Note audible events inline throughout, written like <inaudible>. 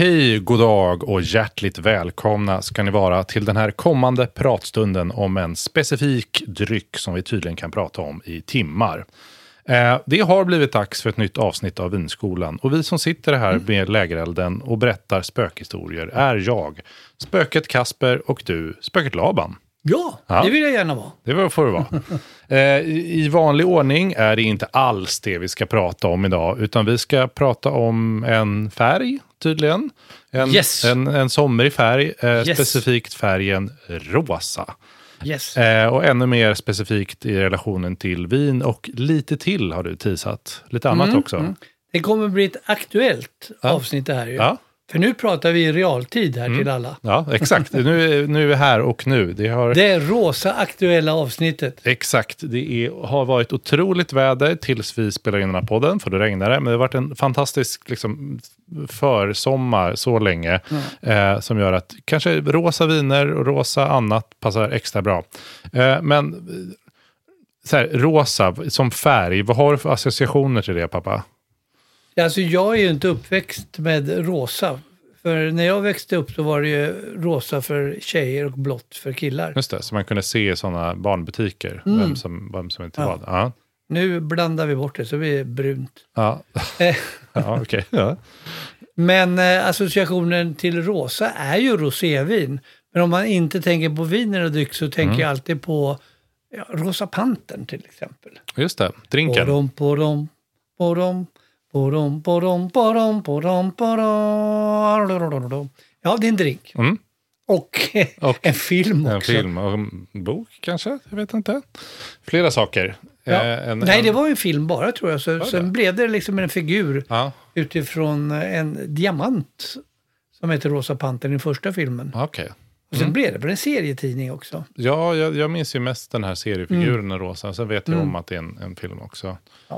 Hej, god dag och hjärtligt välkomna ska ni vara till den här kommande pratstunden om en specifik dryck som vi tydligen kan prata om i timmar. Eh, det har blivit dags för ett nytt avsnitt av Vinskolan och vi som sitter här med lägerelden och berättar spökhistorier är jag, spöket Kasper och du, spöket Laban. Ja, Ja. det vill jag gärna vara. Det får det vara. <laughs> Eh, I vanlig ordning är det inte alls det vi ska prata om idag, utan vi ska prata om en färg tydligen. En, Yes. en, en somrig färg, eh, Yes. specifikt färgen rosa. Yes. Eh, och ännu mer specifikt i relationen till vin och lite till har du teasat. Lite annat också. Det kommer bli ett aktuellt Ja. avsnitt det här ju. Ja. För nu pratar vi i realtid här till alla. Ja, exakt. <laughs> nu, är- nu är vi här och nu. Det har... Det rosa aktuella avsnittet. Exakt, det är, har varit otroligt väder tills vi spelar in den här podden, för då regnar det. Men det har varit en fantastisk liksom, försommar så länge, eh, som gör att kanske rosa viner och rosa annat passar extra bra. Eh, men eh, så här, rosa som färg, vad har du för associationer till det pappa? Alltså jag är ju inte uppväxt med rosa. För när jag växte upp så var det ju rosa för tjejer och blått för killar. Just det, så man kunde se i sådana barnbutiker, vem, som, vem som till Ja. vad. Ja, Nu blandar vi bort det så blir det brunt. ja. <laughs> Eh, <laughs> ja okej. Ja. Men eh, associationen till rosa är ju rosévin. Men om man inte tänker på vin eller dryck så tänker Mm. jag alltid på ja, Rosa Pantern till exempel. Just det, drinken. Podom, podom, podom, podom, podom, podom, podom, podom. Ja, det är en drink. Mm. Och, <laughs> Och en film också. En film och en bok kanske? Jag vet inte. Flera saker. Ja. Eh, en, Nej, det var ju en film bara tror jag. Så, det? sen blev det liksom en figur Ja, utifrån en diamant som heter Rosa Pantern i första filmen. okej. Och sen blev det väl en serietidning också. Ja, jag, jag minns ju mest den här seriefiguren Mm. rosa. Sen vet jag om att det är en, en film också. I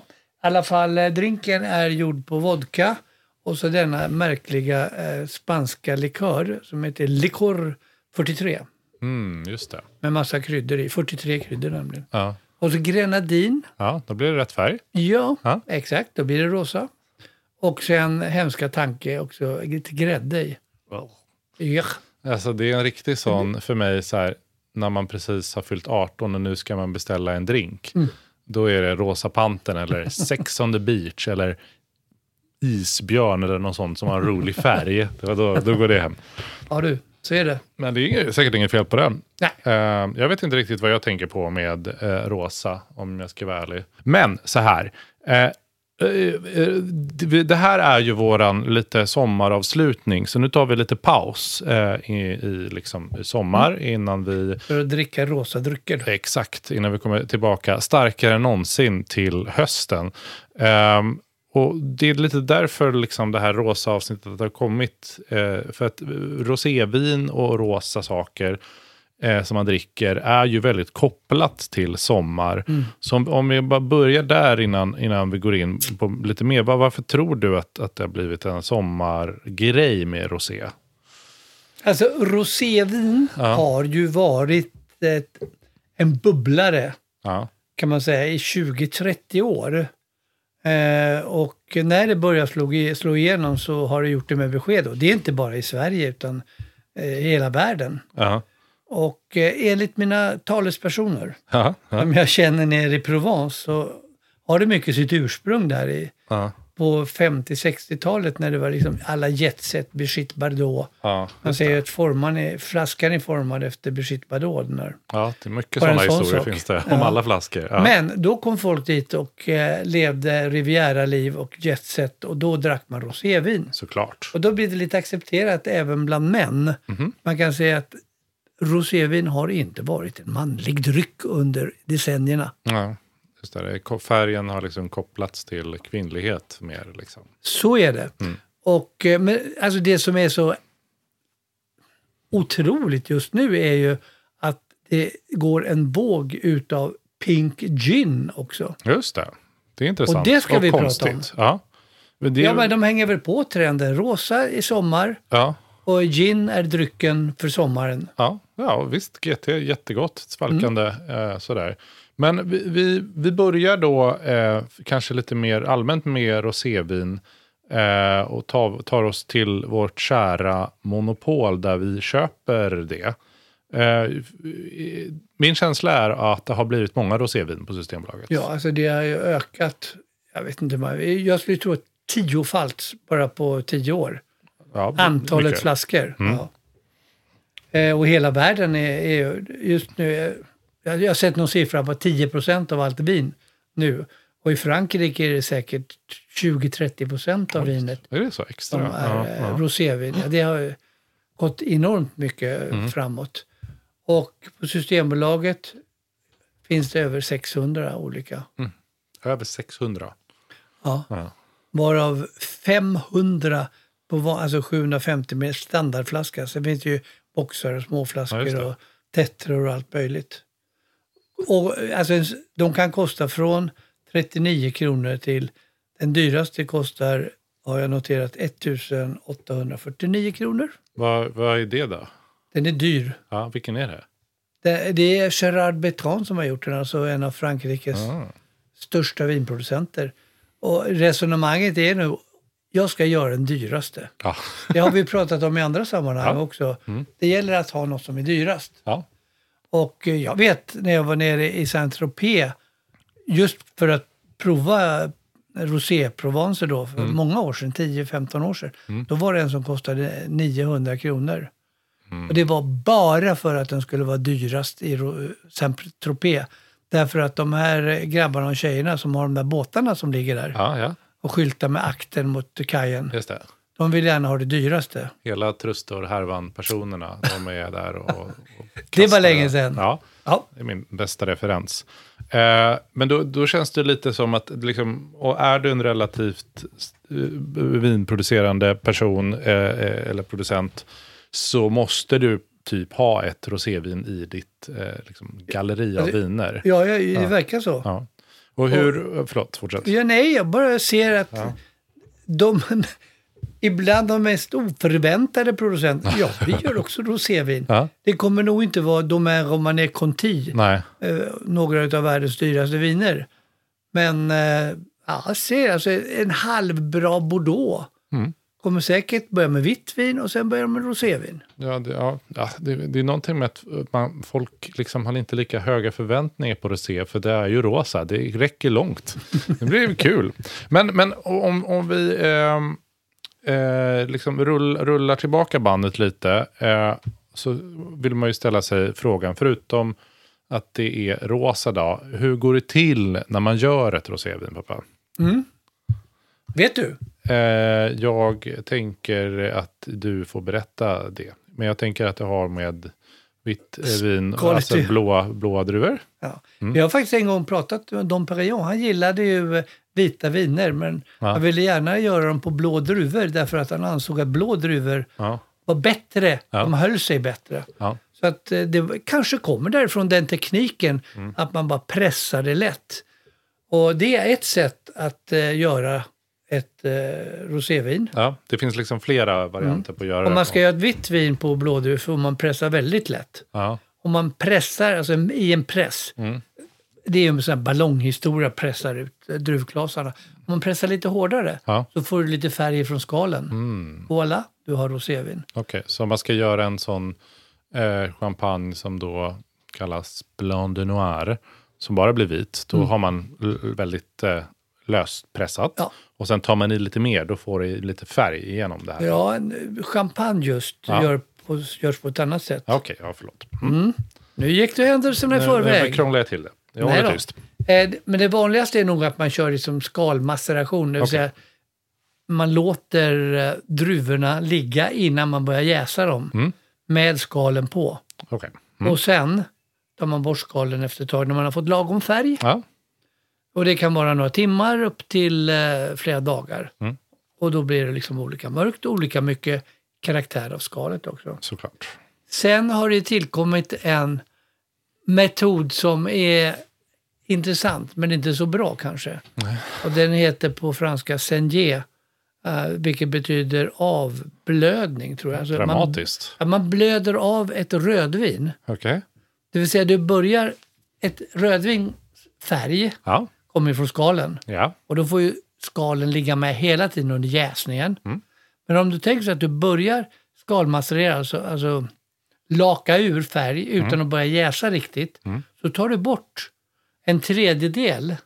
alla fall, eh, drinken är gjord på vodka och så denna märkliga eh, spanska likör som heter Licor 43. Mm, just det. Med massa kryddor i, 43 kryddor nämligen. Ja. Och så grenadin, ja, då blir det rätt färg. ja, Ja. exakt, då blir det rosa. Och sen hemska tanke också, lite grädde i. Ja. Alltså det är en riktig sån för mig så här när man precis har fyllt 18 och nu ska man beställa en drink. Mm. Då är det Rosa Pantern eller <laughs> Sex on the beach eller Isbjörn eller något sånt som har en rolig färg. Var Då, då går det hem. ja du, så är det. Men det är säkert inget fel på den. Nej. Eh, jag vet inte riktigt vad jag tänker på med eh, rosa, om jag ska vara ärlig. Men så här. eh, det det här är ju våran lite sommaravslutning, så nu tar vi lite paus eh, i, i, liksom, i sommar innan vi För att dricka rosa drycker. då. Exakt, innan vi kommer tillbaka starkare än någonsin till hösten. Ehm, och Det är lite därför liksom det här rosa avsnittet har kommit. Eh, för att rosévin och rosa saker eh, som man dricker är ju väldigt kopplat till sommar. Så om, om vi bara börjar där innan, innan vi går in på lite mer. Var, varför tror du att, att det har blivit en sommargrej med rosé? Alltså rosévin har ju varit ett, en bubblare Ja, kan man säga i 20-30 år. Eh, och när det börjar slå, slå igenom så har det gjort det med besked. Och det är inte bara i Sverige utan eh, i hela världen. ja, Och eh, enligt mina talespersoner ja, ja, som jag känner nere i Provence så har det mycket sitt ursprung där i, ja, på 50-60-talet när det var liksom alla jetset, Brigitte Bardot. ja, Man säger att forman är, flaskan är formad efter Brigitte Bardot. Den här. ja, det är mycket sådana sån historier sak. finns det om alla flaskor. Men då kom folk dit och eh, levde Riviera-liv och jetset och då drack man rosévin. Såklart. Och då blir det lite accepterat även bland män. Mhm. Man kan säga att rosévin har inte varit en manlig dryck under decennierna. Ja, just det. det. är- Färgen har liksom kopplats till kvinnlighet mer. Liksom. Så är det. Mm. Och eh, men, alltså det som är så otroligt just nu är ju att det går en våg utav pink gin också. Just det. Det är intressant. Och det ska vi prata konstigt. Ja. Men det, Ja, men de hänger väl på trenden. Rosa i sommar ja, och gin är drycken för sommaren. ja, ja, visst. GT jättegott. Svalkande Mm. eh, sådär. Men vi, vi, vi börjar då eh, kanske lite mer allmänt med rosévin. Eh, och tar, tar oss till vårt kära monopol där vi köper det. Min känsla är att det har blivit många rosévin på Systembolaget. Ja, alltså det har ju ökat, jag vet inte, jag skulle tro tiofalt bara på tio år. Ja, Antalet mycket. flaskor. Ja. Eh, och hela världen är, är just nu, eh, jag har sett någon siffra på 10 procent av allt vin nu. Och i Frankrike är det säkert 20-30 procent av vinet Är det så extra? som är Ja, eh, ja. rosévin. Ja, det har gått enormt mycket Mm. framåt. Och på Systembolaget finns det över 600 olika. Över 600. Ja. Ja. Varav 500 på alltså 750 med standardflaska. Sen finns det ju boxar och Ja, småflaskor det. och tetror och allt möjligt. Och alltså, de kan kosta från 39 kronor till den dyraste kostar, har jag noterat, 1849 kronor. Vad, vad är det då? Den är dyr. Ja, vilken är det? Det, det är Gerard Bertrand som har gjort den, alltså en av Frankrikes Ah. största vinproducenter. Och resonemanget är nu, jag ska göra den dyraste. Ja. Det har vi pratat om i andra sammanhang Ja. också. Det gäller att ha något som är dyrast. ja. Och eh, jag vet när jag var nere i Saint-Tropez, just för att prova rosé-provanser då, för många år sedan, 10-15 år sedan, då var det en som kostade 900 kronor. Och det var bara för att den skulle vara dyrast i Ro- Saint-Tropez. Därför att de här grabbarna och tjejerna som har de där båtarna som ligger där ja, ja, och skyltar med akten mot kajen, just det. de vill gärna ha det dyraste. Hela Trustor härvan-personerna, de är där och, och <laughs> Det var länge sedan. Ja, Ja, det är min bästa referens. Eh, men då, då känns det lite som att, liksom, och är du en relativt eh, vinproducerande person eh, eh, eller producent, så måste du typ ha ett rosévin i ditt eh, liksom, galleri av Alltså, viner. ja, ja det verkar så. Ja. Och hur, förlåt, fortsätt. Ja, nej, jag bara ser att de, <laughs> ibland de mest oförväntade producenterna, <laughs> ja, vi gör också rosévin. Ja. Det kommer nog inte vara Domaine Romanée Conti, Nej, eh, några av världens dyraste viner. Men eh, ja, ser alltså en halvbra Bordeaux. Mm. Kommer säkert börja med vitt vin och sen börjar med rosévin. Ja, det, ja, det, det är någonting med att man, folk liksom har inte lika höga förväntningar på rosé, för det är ju rosa. Det räcker långt. Det blir ju kul. Men, men om, om vi ehm, eh, liksom rull, rullar tillbaka bandet lite, eh, så vill man ju ställa sig frågan, förutom att det är rosa då, hur går det till när man gör ett rosévin, pappa? Vet du? Eh, jag tänker att du får berätta det. Men jag tänker att det har med vitt eh, vin, alltså blåa, blåa druvor. Ja. Jag har faktiskt en gång pratat med Dom Perignon. Han gillade ju eh, vita viner, men Ja. han ville gärna göra dem på blå druvor därför att han ansåg att blå druvor Ja. var bättre. Ja. De höll sig bättre. Så att det kanske kommer därifrån den tekniken, Mm. att man bara pressar det lätt. Och det är ett sätt att göra ett eh, rosévin. ja, det finns liksom flera varianter på att göra Om det Mm. man ska göra ett vitt vin på blådruvor får man pressa väldigt lätt. Ja. Om man pressar, alltså i en press, Mm. det är ju en sån här ballonghistoria, pressar ut eh, druvklasarna. Om man pressar lite hårdare Ja. Mm. så får du lite färg från skalen. Voilà, du har rosévin. Okej, så man ska göra en sån eh, champagne som då kallas Blanc de Noir, som bara blir vit. Då har man väldigt eh, löst pressat. Ja. Och sen tar man i lite mer, då får det lite färg igenom det här. Ja, en, eh, champagne just Ja. Gör på, görs på ett annat sätt. Okej, ja förlåt. Mm. Nu gick du händelserna i Nu, nu förväg. krånglar jag till det. Jag Nej håller tyst. Eh, Men det vanligaste är nog att man kör liksom skalmaceration, det vill Okej. säga man låter eh, druvorna ligga innan man börjar jäsa dem Mm. med skalen på. Okej. Och sen tar man bort skalen efter ett tag när man har fått lagom färg. Ja, Och det kan vara några timmar upp till eh, flera dagar. Mm. Och då blir det liksom olika mörkt och olika mycket karaktär av skalet också. såklart. Sen har det tillkommit en metod som är intressant, men inte så bra kanske. Och den heter på franska senier, uh, vilket betyder avblödning tror jag. Alltså man, Dramatiskt. att man blöder av ett rödvin. Okej. Det vill säga du börjar, ett rödvin färg Ja. Kommer från skalen. Ja. Och då får ju skalen ligga med hela tiden under jäsningen. Men om du tänker så att du börjar skalmacerera, alltså, alltså laka ur färg utan att börja jäsa riktigt, så tar du bort en tredjedel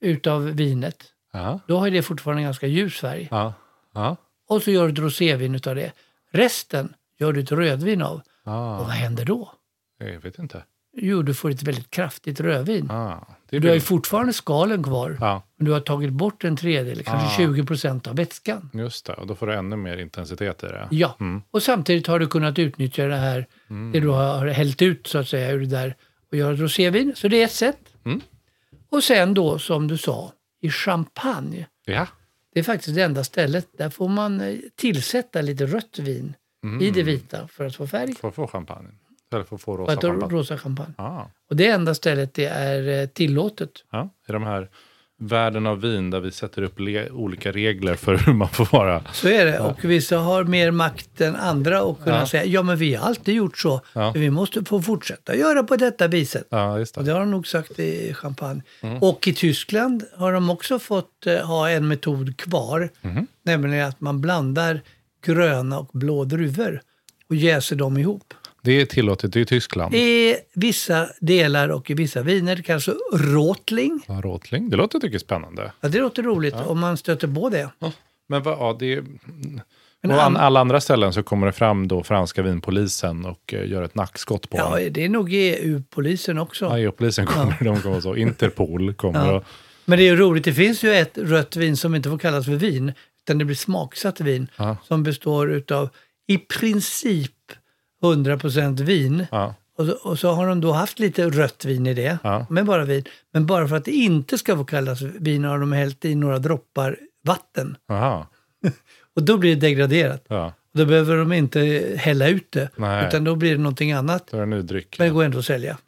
utav vinet. Ja. Då har det fortfarande ganska ljus färg. Ja. Ja. Och så gör du ett rosévin utav det. Resten gör du ett rödvin av. Och Ah, vad händer då? jag vet inte. Jo, du får ett väldigt kraftigt rödvin. Ah, Du har ju fortfarande skalen kvar, Ja, men du har tagit bort en tredjedel, kanske Ah. 20 procent av vätskan. just det. Och då får du ännu mer intensitet i det. Ja, Mm. och samtidigt har du kunnat utnyttja det här, det du har hällt ut så att säga ur det där och göra ett rosévin. Så det är ett sätt. Mm. Och sen då, som du sa, i champagne. Ja. Det är faktiskt det enda stället, där får man eh, tillsätta lite rött vin i det vita för att få färg. För att få champagne. Eller för att få rosa champagne. rosa champagne. Ah. Och det enda stället det är eh, tillåtet. Ja, i de här världen av vin där vi sätter upp olika regler för hur man får vara. Så är det. Och vissa har mer makt än andra och kunna Ja. säga ja men vi har alltid gjort så. Ja. Vi måste få fortsätta göra på detta viset. Ja, just Och det. det har de nog sagt i Champagne. Mm. Och i Tyskland har de också fått eh, ha en metod kvar. Mhm. Nämligen att man blandar gröna och blå druvor och jäser dem ihop. Det är tillåtet i Tyskland. I vissa delar och i vissa viner, kanske råtling. Ja, Råtling. Det låter tycker spännande. Ja, det låter roligt om man stöter på det. Men vad, ja, det är... På alla andra ställen så kommer det fram då franska vinpolisen och uh, gör ett nackskott på Ja, en. det är nog EU-polisen också. Ja, EU-polisen kommer, de kommer så. <laughs> Interpol kommer Ja. och... Men det är ju roligt, det finns ju ett rött vin som inte får kallas för vin, utan det blir smaksatt vin Ja. som består utav i princip 100% vin. Ja, Och så, och så har de då haft lite rött vin i det, Ja. men bara vin. Men bara för att det inte ska få kallas vin har de hällt i några droppar vatten. <laughs> Och då blir det degraderat. Ja, Då behöver de inte hälla ut det, Nej. utan då blir det någonting annat. det är en dryck. Men det går ändå att sälja.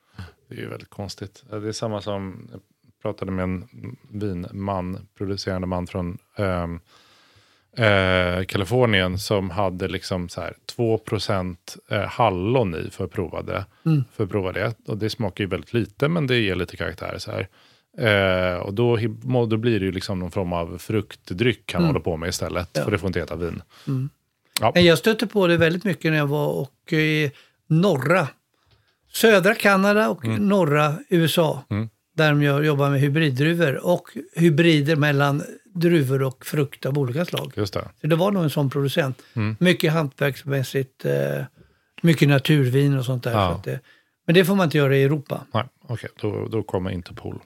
Det är ju väldigt konstigt. Det är samma som, jag pratade med en vinman, producerande man från ehm, eh, Kalifornien som hade liksom så här 2% eh, hallon i för att prova det. För att prova det. Och det smakar ju väldigt lite men det ger lite karaktär så här. Eh, och då, då blir det ju liksom någon form av fruktdryck han håller på med istället. För det får inte heta vin. Ja. Men jag stötte på det väldigt mycket när jag var och i norra, södra Kanada och Mm. norra USA. Där de jobbar med hybriddruvor och hybrider mellan druvor och frukt av olika slag. Just det. Så det var nog en sån producent. Mm. Mycket hantverksmässigt, eh, mycket naturvin och sånt där. Ja. Så det, men det får man inte göra i Europa. Nej, okej. Då, då kommer Interpol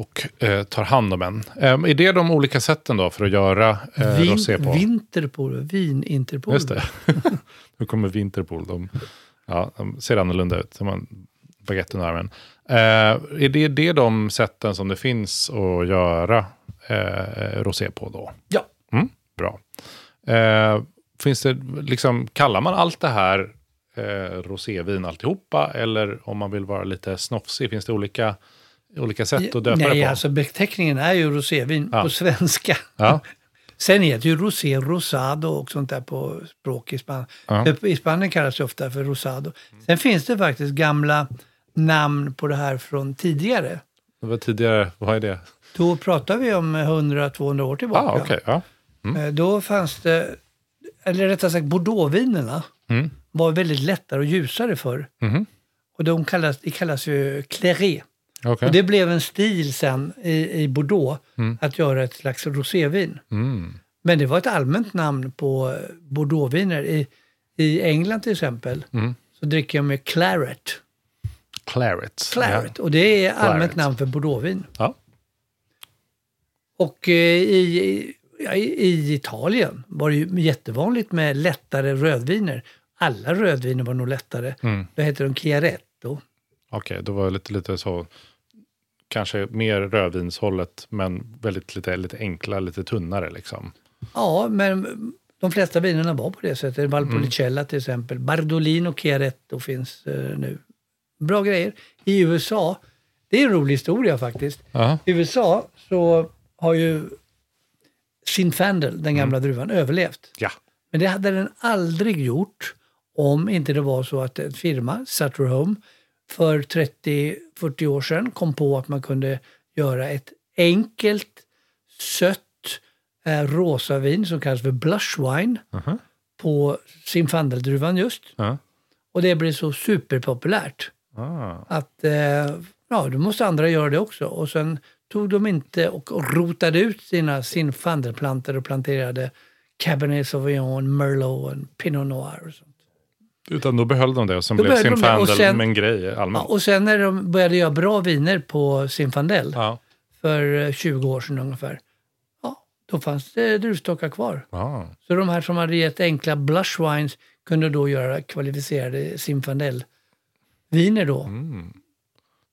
och eh, tar hand om en. Eh, är det de olika sätten då för att göra eh, Vin, rosé på? Vinterpol, vin-interpol. Just det. <laughs> nu kommer Vinterpool. De, ja, de ser annorlunda ut. De har en baguette under armen. Eh, är det, det de sätten som det finns att göra eh, rosé på då? Ja. Mm, bra. Eh, finns det, liksom, kallar man allt det här eh, rosévin alltihopa? Eller om man vill vara lite snofsig, finns det olika, olika sätt att döpa Nej, det på? alltså beteckningen är ju rosévin Ja. på svenska. Ja. <laughs> Sen heter ju rosé rosado och sånt där på språk i Spanien. Ja. I Spanien kallas det ofta för rosado. Sen finns det faktiskt gamla namn på det här från tidigare. Det var tidigare, vad är det? Då pratar vi om 100-200 år tillbaka. Ah, okej. ja. Eh, Då fanns det, eller rättare sagt bordeauxvinerna Mm. var väldigt lättare och ljusare förr. Mhm. Och de kallas, de kallas ju claret. Okej. Och det blev en stil sen i, i Bordeaux att göra ett slags rosévin. Mm. Men det var ett allmänt namn på bordeauxviner. I, I England till exempel Mm. så dricker jag med claret. Claret. Claret. Och det är allmänt namn för bordeauxvin. Ja. Och eh, i, i, Italien var det ju jättevanligt med lättare rödviner. Alla rödviner var nog lättare. Mm. Då hette de Chiaretto. Okej, då var det lite, lite så, kanske mer rödvinshållet, men väldigt lite, lite enklare, lite tunnare liksom. Ja, men de flesta vinerna var på det sättet. Valpolicella till exempel. Bardolino Chiaretto finns eh, nu. Bra grejer. I USA, det är en rolig historia faktiskt. Ja. I USA så har ju Zinfandel, den gamla druvan, överlevt. Ja. Men det hade den aldrig gjort om inte det var så att en firma, Sutter Home, för 30-40 år sedan kom på att man kunde göra ett enkelt, sött eh, rosa vin som kallas för blush wine Mhm. på Zinfandeldruvan just. Ja. Och det blev så superpopulärt Ah. att eh, ja, då måste andra göra det också. Och sen tog de inte och rotade ut sina Zinfandelplantor och planterade Cabernet Sauvignon, Merlot och Pinot Noir. Och, sånt. Utan då behöll de det och sen Då blev Zinfandel sen- en grej Ja, allmänt. och sen när de började göra bra viner på Zinfandel Ja. för eh, 20 år sedan ungefär, ja, då fanns det druvstockar kvar. Ah. Så de här som hade gett enkla blush wines kunde då göra kvalificerade Zinfandel-viner då. Mm.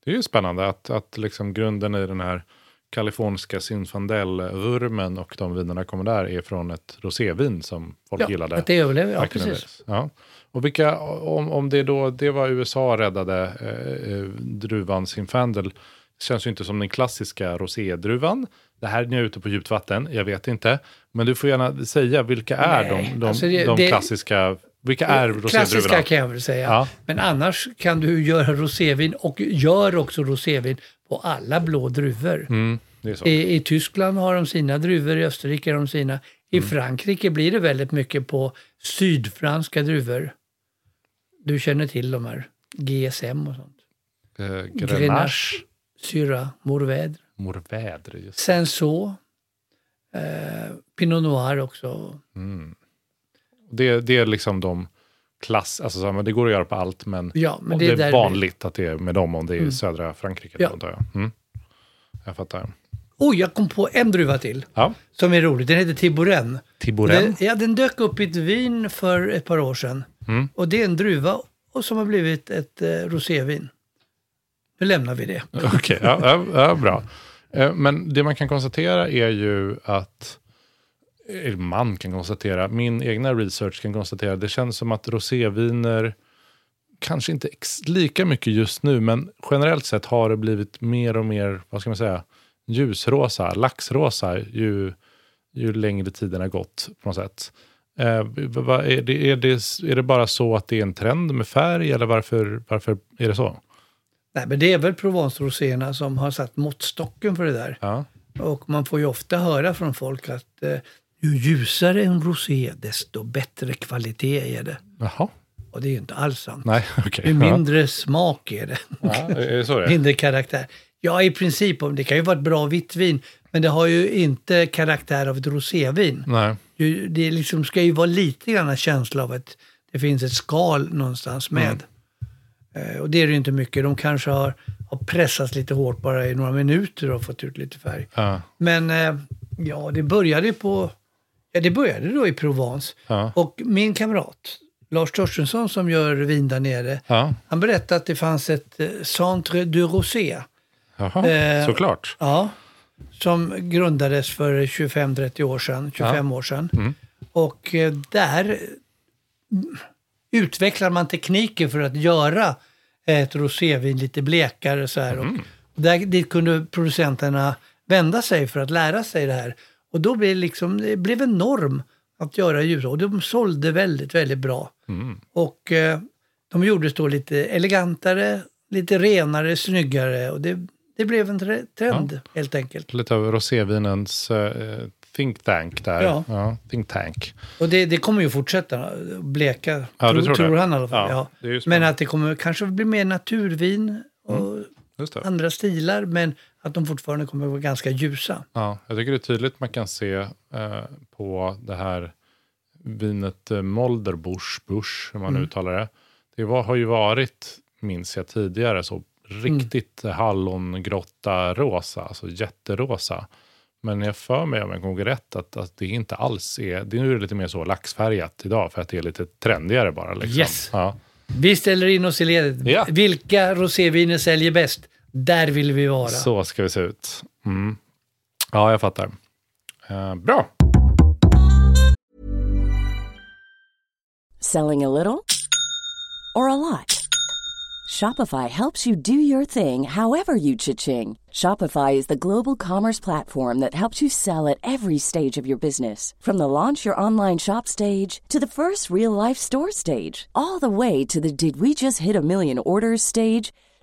Det är ju spännande att, att liksom grunden i den här kaliforniska Zinfandel-vurmen och de vinerna kommer där är från ett rosévin som folk Ja, gillade. att det överlever, ja precis. Ja. Och vilka, om, om det då, det var USA räddade eh, eh, druvan Zinfandel, känns ju inte som den klassiska rosédruvan. Det här är nu ute på djupt vatten, jag vet inte. Men du får gärna säga, vilka är Nej, de, de, alltså det- de klassiska, vilka är Klassiska rosédruvorna? kan jag väl säga. Ja. Men annars kan du göra rosévin och gör också rosévin på alla blå druvor. Mm. I, I Tyskland har de sina druvor, i Österrike har de sina. I Mm. Frankrike blir det väldigt mycket på sydfranska druvor. Du känner till de här, GSM och sånt. Eh, Grenache, Syrah, Mourvèdre. Mourvèdre, just Senso, eh, Pinot Noir också. Det. Det är liksom de klass, alltså så här, men det går att göra på allt, men, Ja, men det det är är, där- vanligt att det är med dem om det är i Mm. södra Frankrike. Ja. Antar jag. Mm. jag fattar. Oj, jag kom på en druva till Ja, som är rolig. Den heter Tiboren. Tiboren. Den, ja, den dök upp i ett vin för ett par år sedan. Mm. Och det är en druva och som har blivit ett eh, rosévin. Nu lämnar vi det. <laughs> Okej, ja, ja, ja, bra. Eh, Men det man kan konstatera är ju att, man kan konstatera, min egna research kan konstatera, det känns som att roséviner, kanske inte lika mycket just nu, men generellt sett har det blivit mer och mer, vad ska man säga, ljusrosa, laxrosa, ju, ju längre tiden har gått på något sätt. Eh, är, det, är, det, är det bara så att det är en trend med färg, eller varför, varför är det så? Nej, men det är väl Provence-roséerna som har satt måttstocken för det där. Ja. Och man får ju ofta höra från folk att eh, ju ljusare en rosé, desto bättre kvalitet är det. Jaha. Och det är ju inte alls sant. Nej, <laughs> okej. Ju Ja. mindre smak är det. Ja, är det så det är? mindre karaktär. Ja, i princip. Det kan ju vara ett bra vitt vin, men det har ju inte karaktär av ett rosévin. Nej. Ju- Det liksom ska ju vara lite grann en känsla av att det finns ett skal någonstans med. Mm. Eh, och det är det ju inte mycket. De kanske har, har pressats lite hårt bara i några minuter och fått ut lite färg. Ja. Men eh, ja, det började på, ja det började då i Provence. Ja. Och min kamrat, Lars Torstensson som gör vin där nere, Ja. han berättade att det fanns ett eh, Centre du Rosé. Jaha, Eh, såklart. Ja, som grundades för 25-30 år sedan, 25 år sedan. Mm. Och eh, där mm, utvecklar man tekniker för att göra ett rosévin lite blekare så här. Mm. Och där, dit kunde producenterna vända sig för att lära sig det här. Och då blev det liksom, det blev en norm att göra ljus och de sålde väldigt, väldigt bra. Mm. Och eh, de gjordes då lite elegantare, lite renare, snyggare och det, det blev en tre- trend helt enkelt. Lite av rosévinens eh, think tank där. Ja. think tank. Och det, det kommer ju fortsätta bleka, Ja, tror, tror det? han i alla fall. Ja, Ja, Men att det kommer kanske bli mer naturvin och det. andra stilar, men att de fortfarande kommer att vara ganska ljusa. Ja, jag tycker det är tydligt man kan se eh, på det här vinet eh, Molderbusch, Busch, hur man Mm. uttalar det. Det var, har ju varit, minns jag tidigare, så riktigt Mm. hallongrotta rosa, alltså jätterosa. Men jag för mig, om jag kommer rätt, att, att det inte alls är, det är nu lite mer så laxfärgat idag för att det är lite trendigare bara. Liksom. Yes. Ja. Vi ställer in oss i ledet. Ja. Vilka roséviner säljer bäst? Där vill vi vara. Så ska vi se ut. Mm. Ja, jag fattar. Eh, bra. Selling a little or a lot? Shopify helps you do your thing however you cha-ching. Shopify is the global commerce platform that helps you sell at every stage of your business. From the launch your online shop stage to the first real life store stage, all the way to the did we just hit a million orders stage.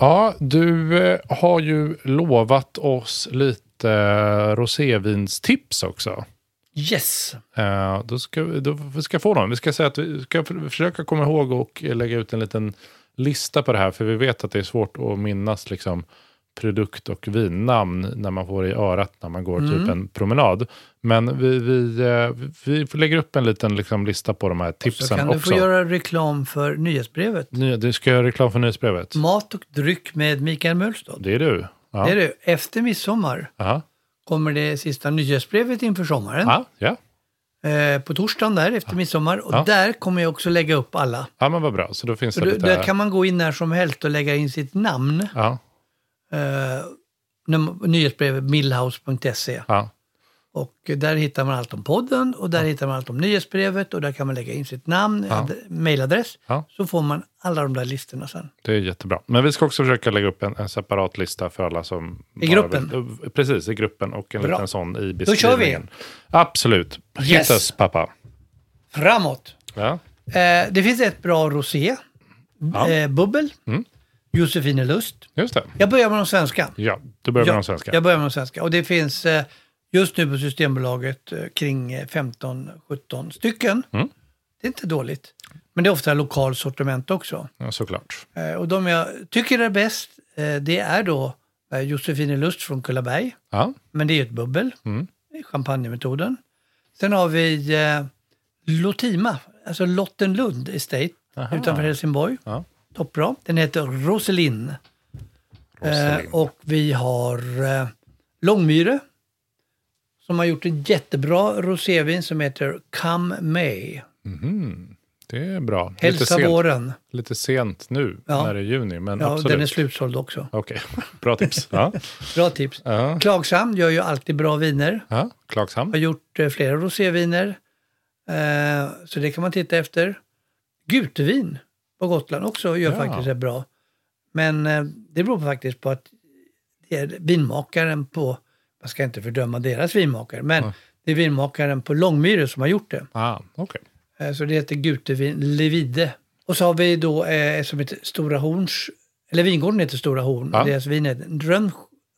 Ja, du eh, har ju lovat oss lite eh, rosévinstips också. Yes. Eh, då ska vi då vi ska få dem. Vi ska säga att vi ska för- försöka komma ihåg och lägga ut en liten lista på det här. För vi vet att det är svårt att minnas liksom, produkt och vinnamn när man får i örat när man går typ en promenad. Men vi, vi, eh, vi lägger upp en liten liksom, lista på de här Så tipsen kan du också. få göra reklam för nyhetsbrevet. Ny, du ska göra reklam för nyhetsbrevet. Mat och dryck med Mikael Mölstad. Det är du. Ja. Det är du. Efter midsommar Aha. kommer det sista nyhetsbrevet inför sommaren. Ja, ja. Eh, på torsdagen där efter midsommar. Och Ja. där kommer jag också lägga upp alla. ja, men vad bra. Så då finns Så det lite... där kan man gå in när som helst och lägga in sitt namn. Ja, Eh, nyhetsbrevet millhouse.se. ja. Och där hittar man allt om podden och där hittar man allt om nyhetsbrevet och där kan man lägga in sitt namn, Ja. ad- mailadress. Ja. Så får man alla de där listorna sen. Det är jättebra. Men vi ska också försöka lägga upp en, en separat lista för alla som... I gruppen? Vill, precis, i gruppen och en Bra. liten sån i Då kör vi. beskrivningen. Absolut. Yes. us, pappa. Framåt! Ja. Eh, det finns ett bra rosé. Ja. Eh, bubbel. Mm. Josefine Lust. Just det. Jag börjar med de svenska. Ja, du börjar med de svenska. Jag börjar med de svenska. Och det finns eh, just nu på Systembolaget eh, kring eh, 15-17 stycken. Mm. Det är inte dåligt. Men det är ofta lokal sortiment också. Ja, såklart. Eh, och de jag tycker är bäst, eh, det är då eh, Josefine Lust från Kullaberg. Ja. Men det är ett bubbel. Mm. Champagnemetoden. Sen har vi eh, Lotima, alltså Lottenlund Estate Aha. utanför Helsingborg. Ja. Toppbra. Den heter Roselin. Eh, och vi har eh, Långmyre som har gjort ett jättebra rosévin som heter Come May. Mhm. Det är bra. lite, Hälsa sent, våren. lite sent nu Ja. när det är juni, men Ja, absolut. den är slutsåld också. Okej, bra tips. <laughs> Ja. Bra tips. Ja. Klagshamn gör ju alltid bra viner. Ja. Klagshamn. Har gjort eh, flera roséviner. Eh, så det kan man titta efter. Gutevin på Gotland också gör Ja. faktiskt rätt bra. Men eh, det beror faktiskt på att det är vinmakaren på, man ska inte fördöma deras vinmakare, men Ja. det är vinmakaren på Långmyre som har gjort det. Ah, okej. Eh, så det heter Gutevin Levide. Och så har vi då eh, som heter Stora Horns, eller vingården heter Stora Horn, och deras vin heter Rönn,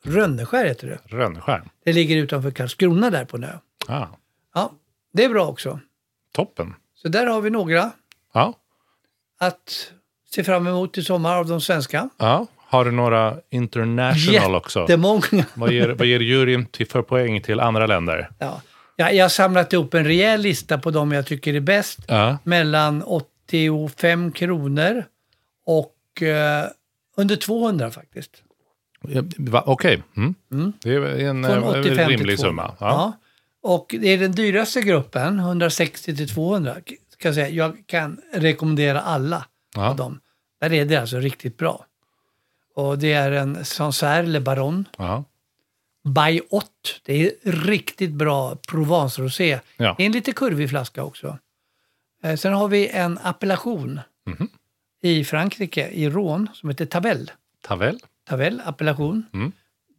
Rönneskär heter det. Rönnskär. Det ligger utanför Karlskrona där på ö. Ah, Ja, det är bra också. toppen. Så där har vi några Ja. Att se fram emot i sommar av de svenska. ja. Har du några international också? Jättemånga. Vad ger, vad ger juryn till, för poäng till andra länder? Ja. Ja, jag har samlat ihop en rejäl lista på de jag tycker är bäst. Ja. Mellan 85 kronor och eh, under 200 faktiskt. Va- Okej, mm. det är en Från eh, 85 till rimlig 200. summa. Ja. Ja. Och det är den dyraste gruppen, 160 till 200. Ska jag, säga. jag kan rekommendera alla Ja. av dem. Där är det alltså riktigt bra. Och det är en Sancerre Le Baron Ja. 8. Det är riktigt bra Provence-rosé. Ja. Det är en lite kurvig flaska också. Eh, sen har vi en appellation Mhm. i Frankrike, i Rhône, som heter Tavel. Tavel? Tavel, appellation. Mm.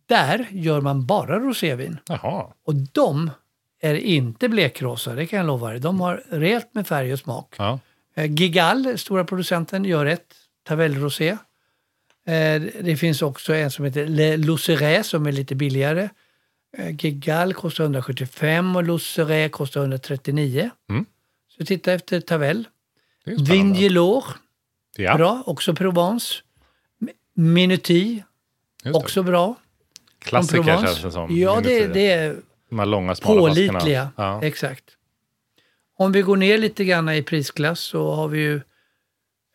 Där gör man bara rosévin. Jaha. Och de är inte blekrosa, det kan jag lova dig. De har rejält med färg och smak. Ja. Eh, Gigal, stora producenten, gör ett Tavel Rosé. Eh, Det finns också en som heter Le Luceret som är lite billigare. Eh, Gigal kostar 175 och Luceret kostar 139. Mm. Så titta efter Tavel. Vingelor, Ja, bra, också Provence. Minuti, också bra. Klassiker känns det som. Ja, det, det är De här långa smala pålitliga. Ja. Exakt. Om vi går ner lite grann i prisklass så har vi ju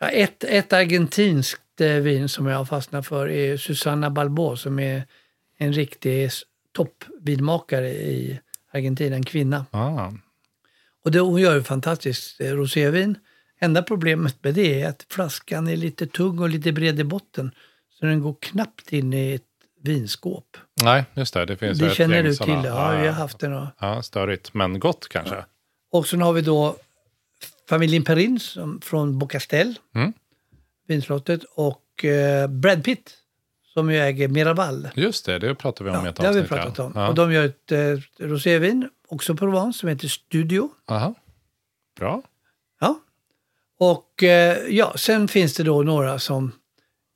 ja, ett, ett argentinskt eh, vin som jag har fastnat för är Susanna Balbo som är en riktig toppvinmakare i Argentina, en kvinna. Ah. Och det, hon gör ju fantastiskt eh, rosévin. Enda problemet med det är att flaskan är lite tung och lite bred i botten. Så den går knappt in i vinskåp. Nej, just det. Det finns Det känner du till? Ja, vi har haft den. Och, Ja, störigt, men gott kanske. Och sen har vi då familjen Perrin som, från Bocastel, Mm. vinslottet, och eh, Brad Pitt som ju äger Miraval. Just det, det pratar vi om i Ja, ett det har vi avsnitt, pratat om. Ja. Och de gör ett eh, rosévin, också Provence, som heter Studio. Aha. Bra. Ja. Och eh, ja, sen finns det då några som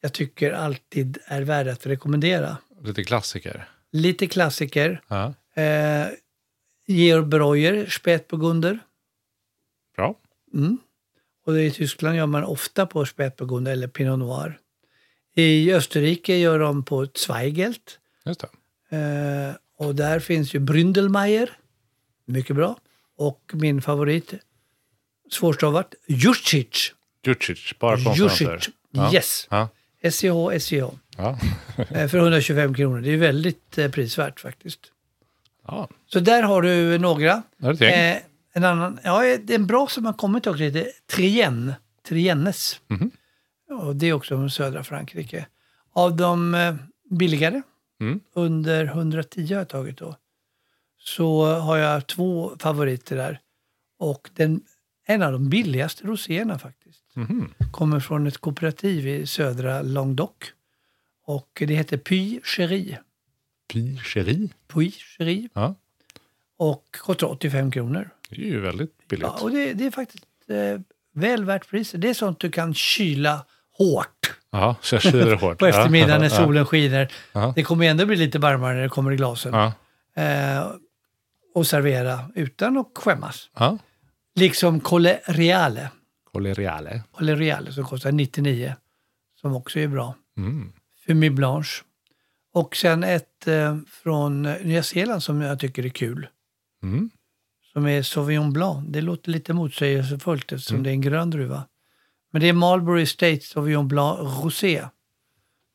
jag tycker alltid är värda att rekommendera. Lite klassiker. Lite klassiker. Ja. Eh, Georg Breuer, Spätburgunder. Bra. Mm. Och i Tyskland gör man ofta på Spätburgunder eller Pinot Noir. I Österrike gör de på Zweigelt. Just det. Eh, och där finns ju Bründelmeier. Mycket bra. Och min favorit, svårstavat, Jusic. Djurcic, bara konsonanter. Jusic. Yes. Ja. SCH, SCH. Ja. <laughs> Eh, för 125 kronor. Det är väldigt eh, prisvärt faktiskt. ja. Så där har du några. Eh, en annan, ja, det är en bra som har kommit också, heter Trienne. Triennes. Mhm. Och det är också från södra Frankrike. Av de eh, billigare, Mm. under 110 har jag tagit då, så har jag två favoriter där. Och den, en av de billigaste roséerna faktiskt. Kommer från ett kooperativ i södra Languedoc. Och det heter Puy Chéri. Pi Cherie. Puy Chéri. Ja, Och kostar 85 kronor. det är ju väldigt billigt. Ja, och det, det är faktiskt eh, väl värt priset. Det är sånt du kan kyla hårt Ja, så jag kyler hårt. <laughs> på eftermiddagen när solen skiner. Det kommer ändå bli lite varmare när det kommer i glasen. Eh, och servera utan att skämmas. Liksom Colle Reale. Colle Reale. Colle Reale som kostar 99. Som också är bra. Mm. Fumé Blanche. Och sen ett eh, från Nya Zeeland som jag tycker är kul. Mm. Som är Sauvignon Blanc. Det låter lite motsägelsefullt eftersom Mm. det är en grön druva. Men det är Marlborough Estate Sauvignon Blanc Rosé.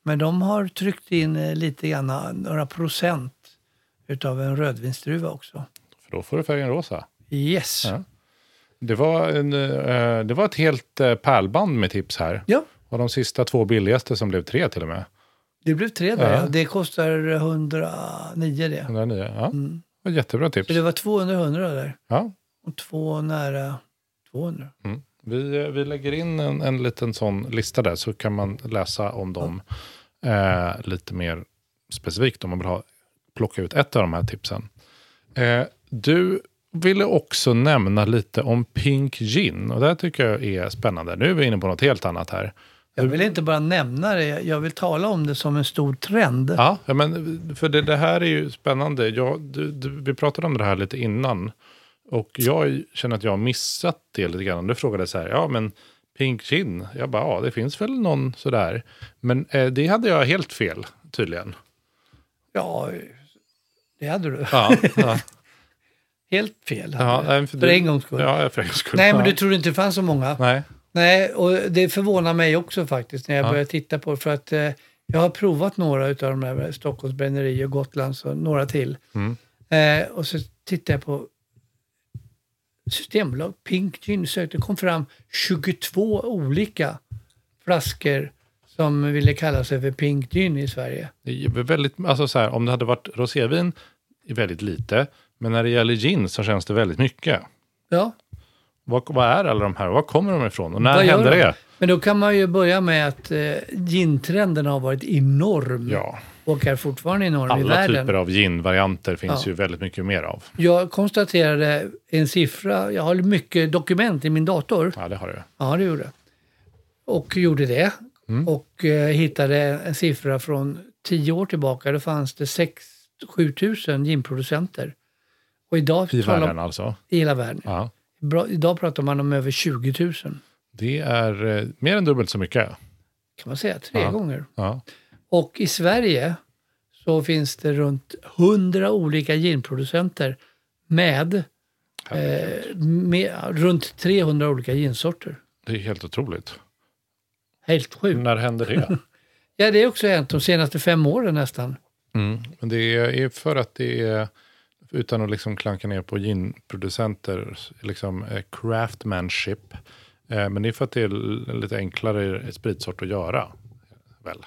Men de har tryckt in eh, lite grann, några procent utav en rödvinsdruva också. För då får du färgen rosa. Yes. Ja. Det var, en, eh, det var ett helt eh, pärlband med tips här. Ja, Och de sista två billigaste som blev tre till och med. det blev tre där. Ja. Ja. Det kostar 109 det. 109. Ja. Mm. Det var jättebra tips. Så det var 200 100 där. Ja. Och två nära 200. Mm. Vi, eh, vi lägger in en, en liten sån lista där så kan man läsa om dem eh, lite mer specifikt om man vill ha, plocka ut ett av de här tipsen. Eh, du ville också nämna lite om Pink Gin och det här tycker jag är spännande. Nu är vi inne på något helt annat här. Jag vill inte bara nämna det, jag vill tala om det som en stor trend. Ja, men för det, det här är ju spännande. Jag, du, du, vi pratade om det här lite innan. Och jag känner att jag har missat det lite grann. Du frågade så här, ja men Pink Gin. Jag bara, ja det finns väl någon sådär. Men eh, det hade jag helt fel tydligen. Ja, det hade du. Ja, ja, <laughs> Helt fel. ja, nej, för du- en gångs skull. Ja, för en gångs skull. Nej, men du trodde inte det fanns så många? Nej, Nej, och det förvånar mig också faktiskt när jag Ja. börjar titta på det. För att eh, jag har provat några av de här Stockholms bränneri och Gotlands och några till. Mm. Eh, och så tittar jag på Systembolag, Pink Gin, sökte, kom fram 22 olika flaskor som ville kalla sig för Pink Gin i Sverige. det är väldigt, alltså så här, om det hade varit rosévin väldigt lite. Men när det gäller gin så känns det väldigt mycket. Ja, Vad, vad är alla de här? Var kommer de ifrån? Och när vad gör hände de? det? Men då kan man ju börja med att eh, gintrenden har varit enorm Ja, och är fortfarande enorm i alla världen. typer av gin-varianter finns Ja. ju väldigt mycket mer av. Jag konstaterade en siffra, jag har mycket dokument i min dator. Ja, det har du. Ja, det gjorde jag. Och gjorde det. Mm. Och eh, hittade en siffra från tio år tillbaka. Då fanns det 6-7 tusen ginproducenter. Och idag I världen alltså. I hela världen. Ja. Bra, idag pratar man om över 20 000. Kan Det är eh, mer än dubbelt så mycket. man säga, tre Ja. gånger. Ja. Och i Sverige så finns det runt 100 olika ginproducenter med, eh, med runt 300 olika ginsorter. Det är helt otroligt. Helt sjukt. När hände det? <laughs> Ja, det är också hänt de senaste fem åren nästan. Mm. Men det är för att det är, utan att liksom klanka ner på ginproducenter, liksom eh, craftmanship. Eh, Men det är för att det är lite enklare spritsort att göra. Väl?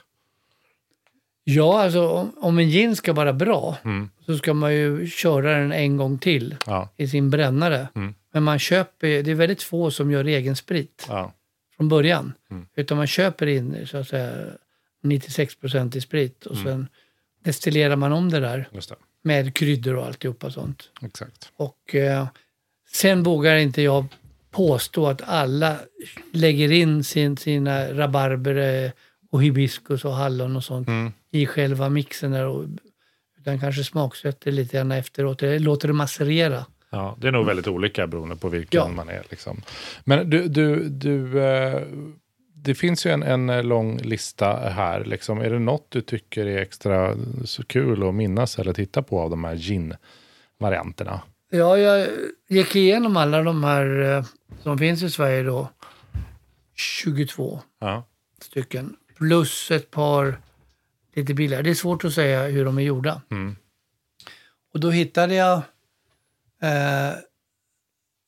Ja, alltså om, om en gin ska vara bra Mm. så ska man ju köra den en gång till Ja, i sin brännare. Mm. Men man köper, det är väldigt få som gör egen sprit ja, från början. Mm. Utan man köper in så att säga 96% i sprit och Mm. sen destillerar man om det där det. Med kryddor och alltihopa sånt. Exakt. Och eh, sen vågar inte jag påstå att alla lägger in sin, sina rabarber eh, och hibiskus och hallon och sånt Mm. i själva mixen där. Och, utan kanske smaksätter lite grann efteråt, eller låter det masserera. Ja, det är nog väldigt olika beroende på vilken Ja. man är. Liksom. Men du, du, du eh, det finns ju en, en lång lista här. Liksom. Är det något du tycker är extra så kul att minnas eller titta på av de här gin-varianterna? Ja, jag gick igenom alla de här eh, som finns i Sverige då. 22 Ja. stycken. Plus ett par lite billigare. Det är svårt att säga hur de är gjorda. Mm. Och då hittade jag eh,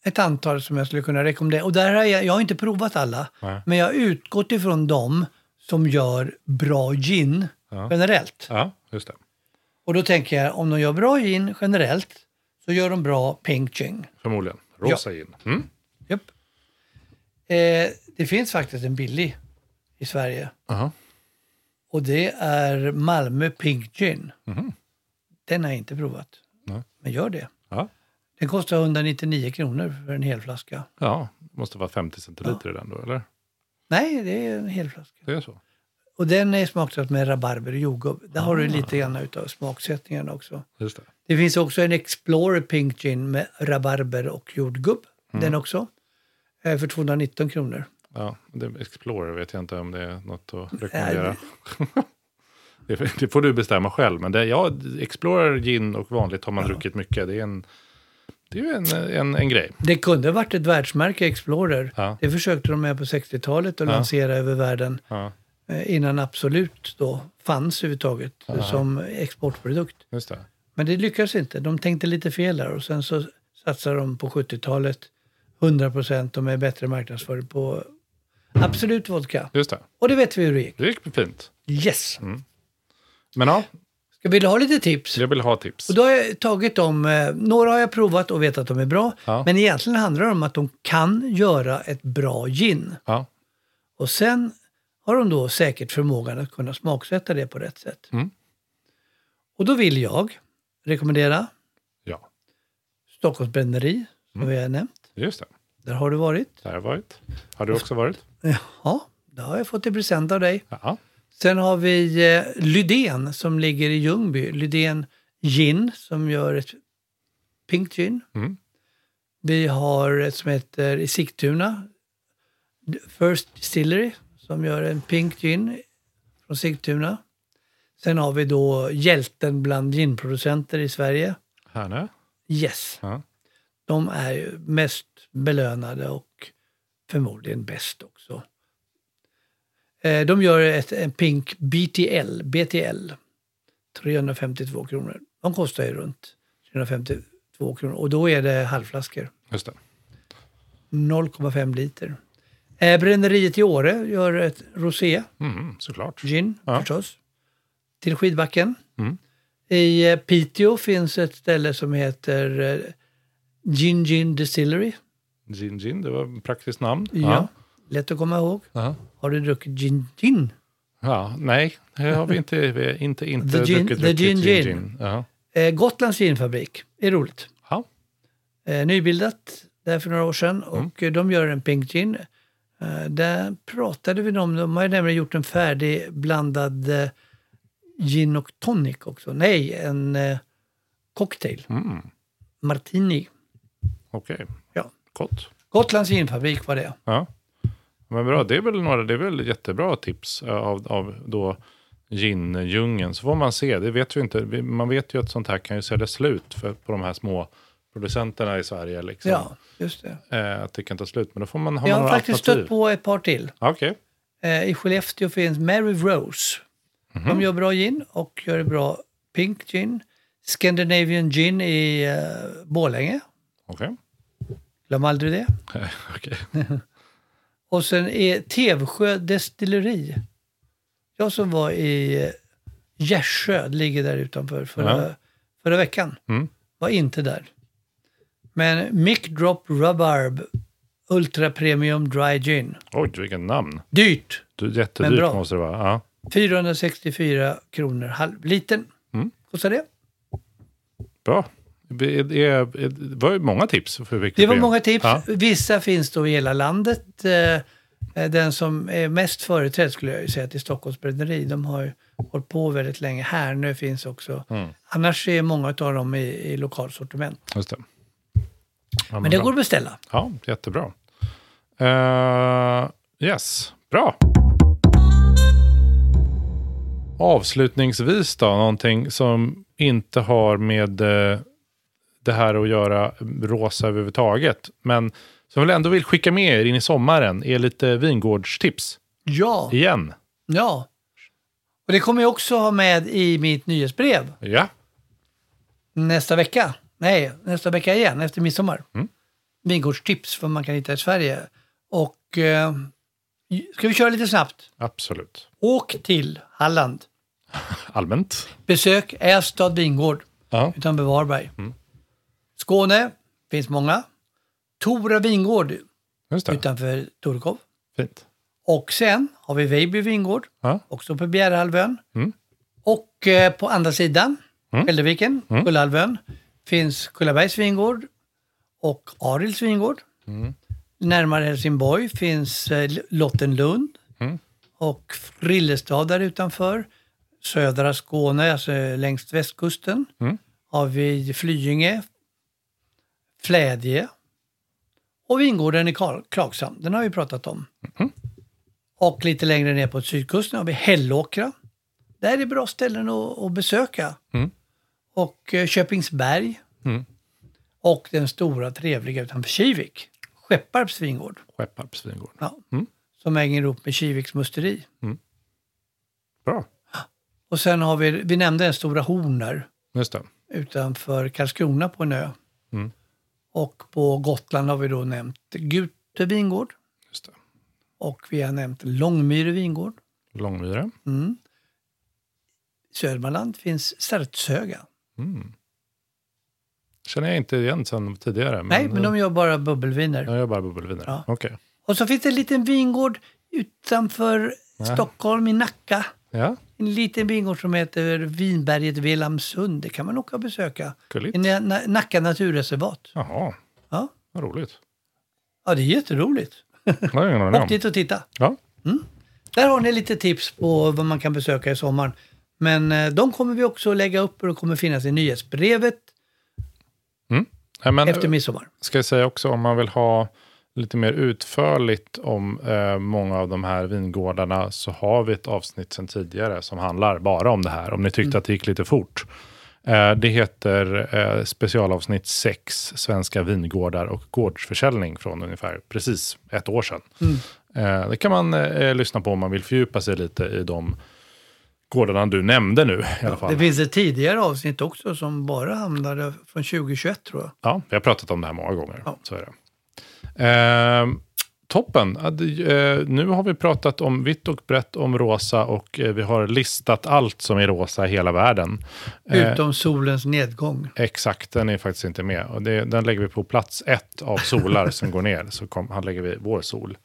ett antal som jag skulle kunna rekommendera. Och där har jag, jag har inte provat alla, Nej. men jag har utgått ifrån dem som gör bra gin Ja. generellt. ja, just det. Och då tänker jag, om de gör bra gin generellt så gör de bra pink gin. Förmodligen. Rosa gin. Mm. Japp. Eh, det finns faktiskt en billig i Sverige. Aha. Och det är Malmö Pink Gin. Den har jag inte provat. Mhm. Nej. Men gör det. Den kostar 199 kronor för en hel flaska. ja, det måste vara 50 centiliter i den då, eller? Nej, det är en hel flaska. Det är så? Och den är smaksatt med rabarber och jordgubb. Där har du Ah. lite grann utav smaksättningarna också. Just det. Det finns också en Explorer Pink Gin med rabarber och jordgubb. Mm. Den också. Eh, För 219 kronor. Ja, det, Explorer vet jag inte om det är något att rekommendera. det, <laughs> det får du bestämma själv. Men det, ja, Explorer, gin och vanligt har man druckit mycket. Det är en, det är ju en, en, en grej. Det kunde ha varit ett världsmärke, Explorer. Ja. Det försökte de med på 60-talet att Ja. lansera över världen. Ja, eh, Innan Absolut då fanns överhuvudtaget som exportprodukt. det. Men det lyckades inte. De tänkte lite fel där och sen så satsade de på 70-talet 100 procent och med bättre marknadsföring på Absolut vodka. Just det. Och det vet vi hur det gick. Det gick fint. Yes! Men ja, Ska vi ha lite tips? jag vill ha tips. Och då har jag tagit dem, eh, några har jag provat och vet att de är bra. Ja. Men egentligen handlar det om att de kan göra ett bra gin. Ja, Och sen har de då säkert förmågan att kunna smaksätta det på rätt sätt. Mm. Och då vill jag rekommendera ja. Stockholms bränneri, som Mm. vi har nämnt. just det. Där har du varit. Där har jag varit. Har du också varit? <laughs> Ja, det har jag fått i present av dig. Ja. Sen har vi eh, Lydén som ligger i Ljungby. Lydén Gin som gör ett pink gin. Mm. Vi har ett som heter i Sigtuna, First Distillery, som gör en pink gin från Sigtuna. Sen har vi då hjälten bland ginproducenter i Sverige, Härnö? Yes. Ja. De är ju mest belönade och förmodligen bäst också. Eh, De gör ett, en Pink BTL, BTL, 352 kronor. De kostar ju runt 352 kronor och då är det halvflaskor, Just det. 0,5 liter. Eh, Bränneriet i Åre gör ett rosé, Mm, såklart. gin Ja. förstås, till skidbacken. Mm. I eh, Piteå finns ett ställe som heter eh, Gin Gin Distillery. Gin Gin, det var ett praktiskt namn. Ja. Lätt att komma ihåg. Ja. Har du druckit gin gin? ja. Nej, det har vi inte, vi har inte, inte The gin- druckit, the druckit gin gin. Ja. Eh, Gotlands ginfabrik är roligt. Ja. Eh, nybildat där för några år sedan och eh, de gör en pink gin. Eh, där pratade vi om, de har ju nämligen gjort en färdig blandad eh, gin och tonic också. Nej, en eh, cocktail. Mm. Martini. Okej, Ja. gott. Gotlands ginfabrik var det. Ja. Men bra, det är väl, några, det är väl jättebra tips eh, av, av då gin-djungeln. Så får man se, det vet vi inte. Man vet ju att sånt här kan ju sälja slut för, på de här små producenterna i Sverige. Liksom. Ja, just det. Eh, att det kan ta slut, men då får man ha Jag har några faktiskt alternativ. stött på ett par till. Okej, Eh, I Skellefteå finns Mary Rose. Mhm. De gör bra gin och gör bra pink gin. Scandinavian gin i uh, Borlänge. okej. Glöm aldrig det. Eh, <laughs> okej. <laughs> Och sen är Tevsjö destilleri. Jag som var i Gärsjö, det ligger där utanför, förra, Ja. förra veckan. Mm. Var inte där. Men Mick Drop Rhubarb Ultra Premium Dry Gin. Oj, vilken namn. Dyrt. Du, Men jättedyrt bra. måste det vara. Ja. 464 kronor halvliten. Mm. Kostar det? Bra. Det, det, det var många tips. För Det var många tips. Ja. Vissa finns då i hela landet. Eh, eh, Den som är mest företrädd skulle jag säga till Stockholms bränneri. De har hållit på väldigt länge. Härnö finns också. Mm. Annars är många av dem i, i lokalsortiment. Just det. Ja, Men det bra. går att beställa. Ja, jättebra. Uh, yes, bra. Avslutningsvis då, någonting som inte har med det här att göra rosa överhuvudtaget. Men som väl ändå vill skicka med er in i sommaren är lite vingårdstips. Ja, Igen. ja. Och det kommer jag också ha med i mitt nyhetsbrev Ja, nästa vecka. Nej, nästa vecka igen, efter midsommar. Mm. Vingårdstips vad man kan hitta i Sverige. Och eh, ska vi köra lite snabbt? absolut. Åk till Halland. <laughs> Allmänt. Besök Ästad vingård Ja. utanför Varberg. Skåne finns många. Tora vingård Just det. utanför Torekov. Fint. Och sen har vi Vejby vingård, Ja. också på Bjärehalvön. Mm. Och eh, på andra sidan, Mm. Skälderviken, Mm. Kullahalvön, finns Kullabergs vingård och Arils vingård. Mm. Närmare Helsingborg finns eh, Lottenlund Mm. och Frillestad där utanför. Södra Skåne, alltså längs västkusten, Mm. har vi Flyinge, Flädje och vingården i Kar- Klagshamn. Den har vi pratat om. Mm. Och lite längre ner på sydkusten har vi Hällåkra. Där är bra ställen att, att besöka. Mm. Och eh, Köpingsberg. Mm. Och den stora trevliga utanför Kivik, Skepparps vingård. Skepparps vingård. Ja. Mm. Som hänger ihop med Kiviks musteri. Bra. Och sen har vi, vi nämnde en Stora Hornar Just det. utanför Karlskrona på en ö. Mm. Och på Gotland har vi då nämnt Gute vingård. Just det. Och vi har nämnt Långmyre vingård. Långmyre. Mm. I Södermanland finns Särtshöga. Mm. Känner jag inte igen sen tidigare. Nej, men de gör bara bubbelviner. Jag gör bara bubbelviner. Ja. Okej. Och så finns det en liten vingård utanför Stockholm i Nacka. Ja, En liten vingård som heter Vinberget Velamsund. Det kan man åka och besöka. gulligt. I Na- Nacka naturreservat. Jaha, Ja. vad roligt. ja, det är jätteroligt. Det har jag ingen aning Åk om. dit och titta. Ja, Där har ni lite tips på vad man kan besöka i sommar. Men eh, de kommer vi också lägga upp och de kommer finnas i nyhetsbrevet Nej, men, efter midsommar. ska jag säga också om man vill ha lite mer utförligt om eh, många av de här vingårdarna så har vi ett avsnitt sedan tidigare som handlar bara om det här. Om ni tyckte att det gick lite fort. Eh, det heter eh, specialavsnitt 6, Svenska vingårdar och gårdsförsäljning från ungefär precis ett år sedan. Eh, det kan man eh, lyssna på om man vill fördjupa sig lite i de gårdarna du nämnde nu i alla fall. Det finns ett tidigare avsnitt också som bara hamnade från 2021 tror jag. Ja, vi har pratat om det här många gånger. Ja. Så är det. Eh, toppen. Nu har vi pratat om vitt och brett om rosa och eh, vi har listat allt som är rosa i hela världen. Eh, Utom solens nedgång. Exakt, den är faktiskt inte med. Och det, den lägger vi på plats ett av solar som går ner. Så kom, här lägger vi vår sol.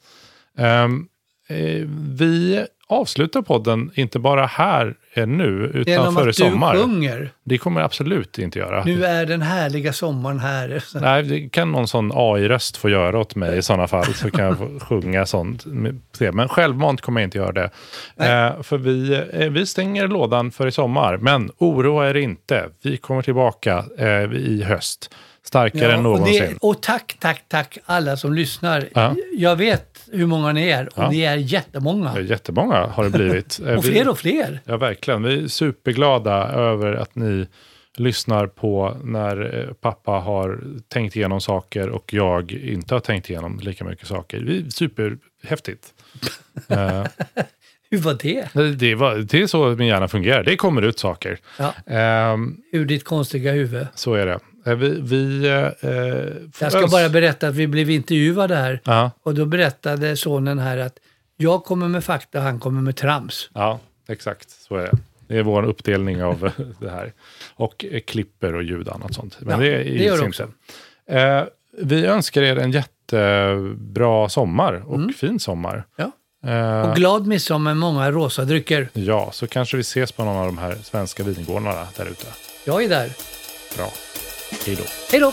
Ehm, eh, vi avslutar podden, inte bara här eh, nu, utan Genom före att du sommar. sjunger. Det kommer jag absolut inte göra. Nu är den härliga sommaren här. <laughs> Nej, det kan någon sån AI-röst få göra åt mig i sådana fall. Så kan jag få <laughs> sjunga sånt. Men självmant kommer jag inte göra det. Eh, för vi, eh, vi stänger lådan för i sommar. Men oroa er inte. Vi kommer tillbaka eh, i höst. Starkare än och, någonsin. det, och tack, tack, tack alla som lyssnar. Ja. Jag vet hur många ni är och Ja. ni är jättemånga. Ja, Jättemånga har det blivit. Eh, <laughs> Och vi- fler och fler. Ja, verkligen. Vi är superglada över att ni lyssnar på när eh, pappa har tänkt igenom saker och jag inte har tänkt igenom lika mycket saker. Är superhäftigt. Eh, <laughs> Hur var det? det, var, det är så min hjärna fungerar. Det kommer ut saker. Ja. Ehm, Ur ditt konstiga huvud. så är det. Eh, Vi, vi, eh, Jag ska bara berätta att vi blev intervjuade här. Ja, Och då berättade sonen här att jag kommer med fakta, han kommer med trams. ja, exakt. Så är det. Det är vår uppdelning av <laughs> det här. Och eh, klipper och ljud och annat sånt. Men Ja, det, det gör det också. Eh, vi önskar er en jättebra sommar och Mm. fin sommar. Ja. Eh, Och glad midsommar med många rosa drycker. ja, så kanske vi ses på någon av de här svenska vingårdarna där ute. Jag är där. Bra. Hej då. Hej då!